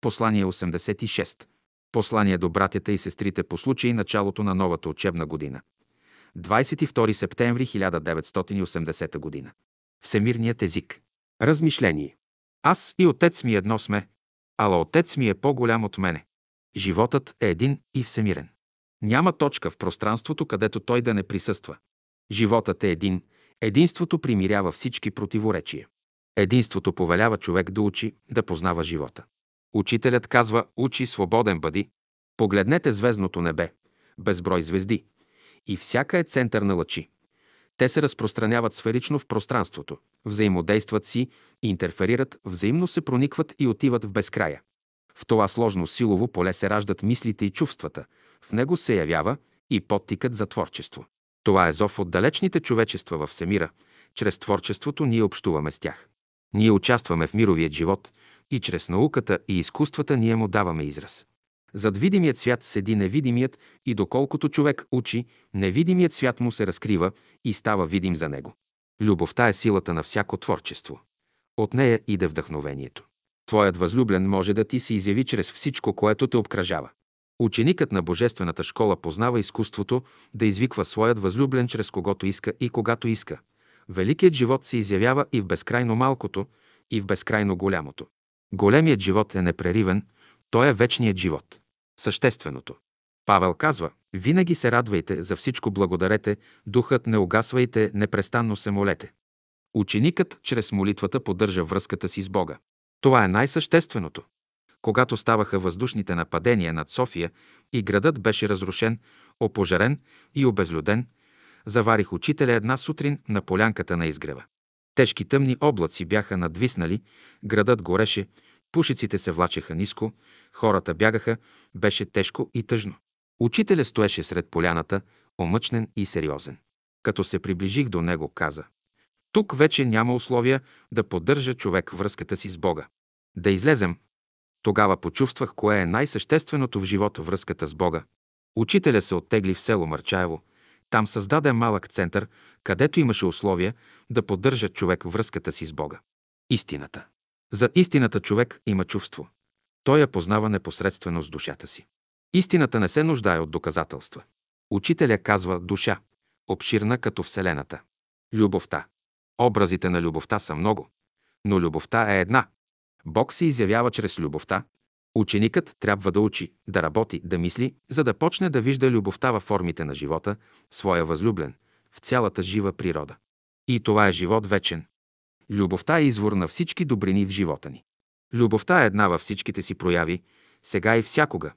Послание 86. Послание до братята и сестрите по случай началото на новата учебна година. 22 септември 1980 година. Всемирният език. Размишление. Аз и отец ми едно сме, ала отец ми е по-голям от мене. Животът е един и всемирен. Няма точка в пространството, където той да не присъства. Животът е един, единството примирява всички противоречия. Единството повелява човек да учи, да познава живота. Учителят казва «Учи, свободен бъди». Погледнете звездното небе, безброй звезди. И всяка е център на лъчи. Те се разпространяват сферично в пространството, взаимодействат си, интерферират, взаимно се проникват и отиват в безкрая. В това сложно силово поле се раждат мислите и чувствата, в него се явява и подтикът за творчество. Това е зов от далечните човечества в всемира. Чрез творчеството ние общуваме с тях. Ние участваме в мировият живот и чрез науката и изкуствата ние му даваме израз. Зад видимият свят седи невидимият и доколкото човек учи, невидимият свят му се разкрива и става видим за него. Любовта е силата на всяко творчество. От нея иде вдъхновението. Твоят възлюблен може да ти се изяви чрез всичко, което те обкръжава. Ученикът на Божествената школа познава изкуството да извиква своят възлюблен чрез когото иска и когато иска. Великият живот се изявява и в безкрайно малкото, и в безкрайно голямото. Големият живот е непреривен, той е вечният живот. Същественото. Павел казва, винаги се радвайте, за всичко благодарете, духът не угасвайте, непрестанно се молете. Ученикът чрез молитвата поддържа връзката си с Бога. Това е най-същественото. Когато ставаха въздушните нападения над София и градът беше разрушен, опожарен и обезлюден, заварих учителя една сутрин на полянката на изгрева. Тежки тъмни облаци бяха надвиснали, градът гореше, пушиците се влачеха ниско, хората бягаха, беше тежко и тъжно. Учителя стоеше сред поляната, омъчнен и сериозен. Като се приближих до него, каза Тук вече няма условия да поддържа човек връзката си с Бога. Да излезем. Тогава почувствах кое е най-същественото в живота връзката с Бога. Учителя се оттегли в село Марчаево, там създаде малък център, където имаше условия да поддържа човек връзката си с Бога. Истината. За истината човек има чувство. Той я познава непосредствено с душата си. Истината не се нуждае от доказателства. Учителя казва душа, обширна като Вселената. Любовта. Образите на любовта са много, но любовта е една. Бог се изявява чрез любовта, Ученикът трябва да учи, да работи, да мисли, за да почне да вижда любовта във формите на живота, своя възлюблен, в цялата жива природа. И това е живот вечен. Любовта е извор на всички добрини в живота ни. Любовта е една във всичките си прояви, сега и всякога.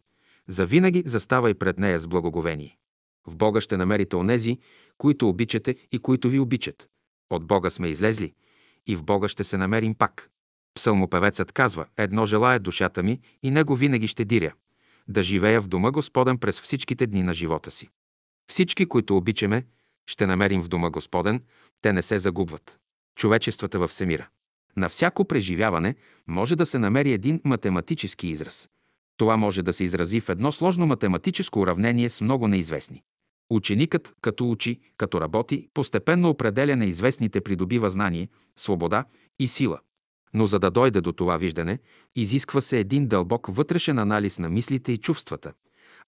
Завинаги заставай пред нея с благоговение. В Бога ще намерите онези, които обичате и които ви обичат. От Бога сме излезли и в Бога ще се намерим пак. Псалмопевецът казва, едно желая душата ми и него винаги ще диря, да живея в дома Господен през всичките дни на живота си. Всички, които обичаме, ще намерим в дома Господен, те не се загубват. Човечествата във всемира. На всяко преживяване може да се намери един математически израз. Това може да се изрази в едно сложно математическо уравнение с много неизвестни. Ученикът, като учи, като работи, постепенно определя неизвестните придобива знание, свобода и сила. Но за да дойде до това виждане, изисква се един дълбок вътрешен анализ на мислите и чувствата,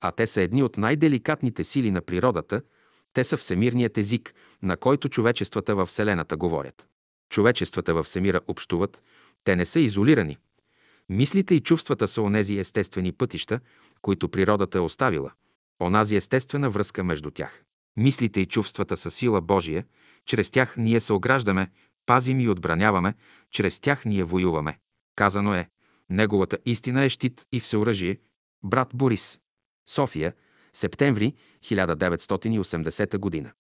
а те са едни от най-деликатните сили на природата, те са всемирният език, на който човечествата във Вселената говорят. Човечествата във Всемира общуват, те не са изолирани. Мислите и чувствата са онези естествени пътища, които природата е оставила, онази естествена връзка между тях. Мислите и чувствата са сила Божия, чрез тях ние се ограждаме, пазим и отбраняваме, чрез тях ние воюваме. Казано е, неговата истина е щит и всеоръжие. Брат Борис. София, септември 1980 година.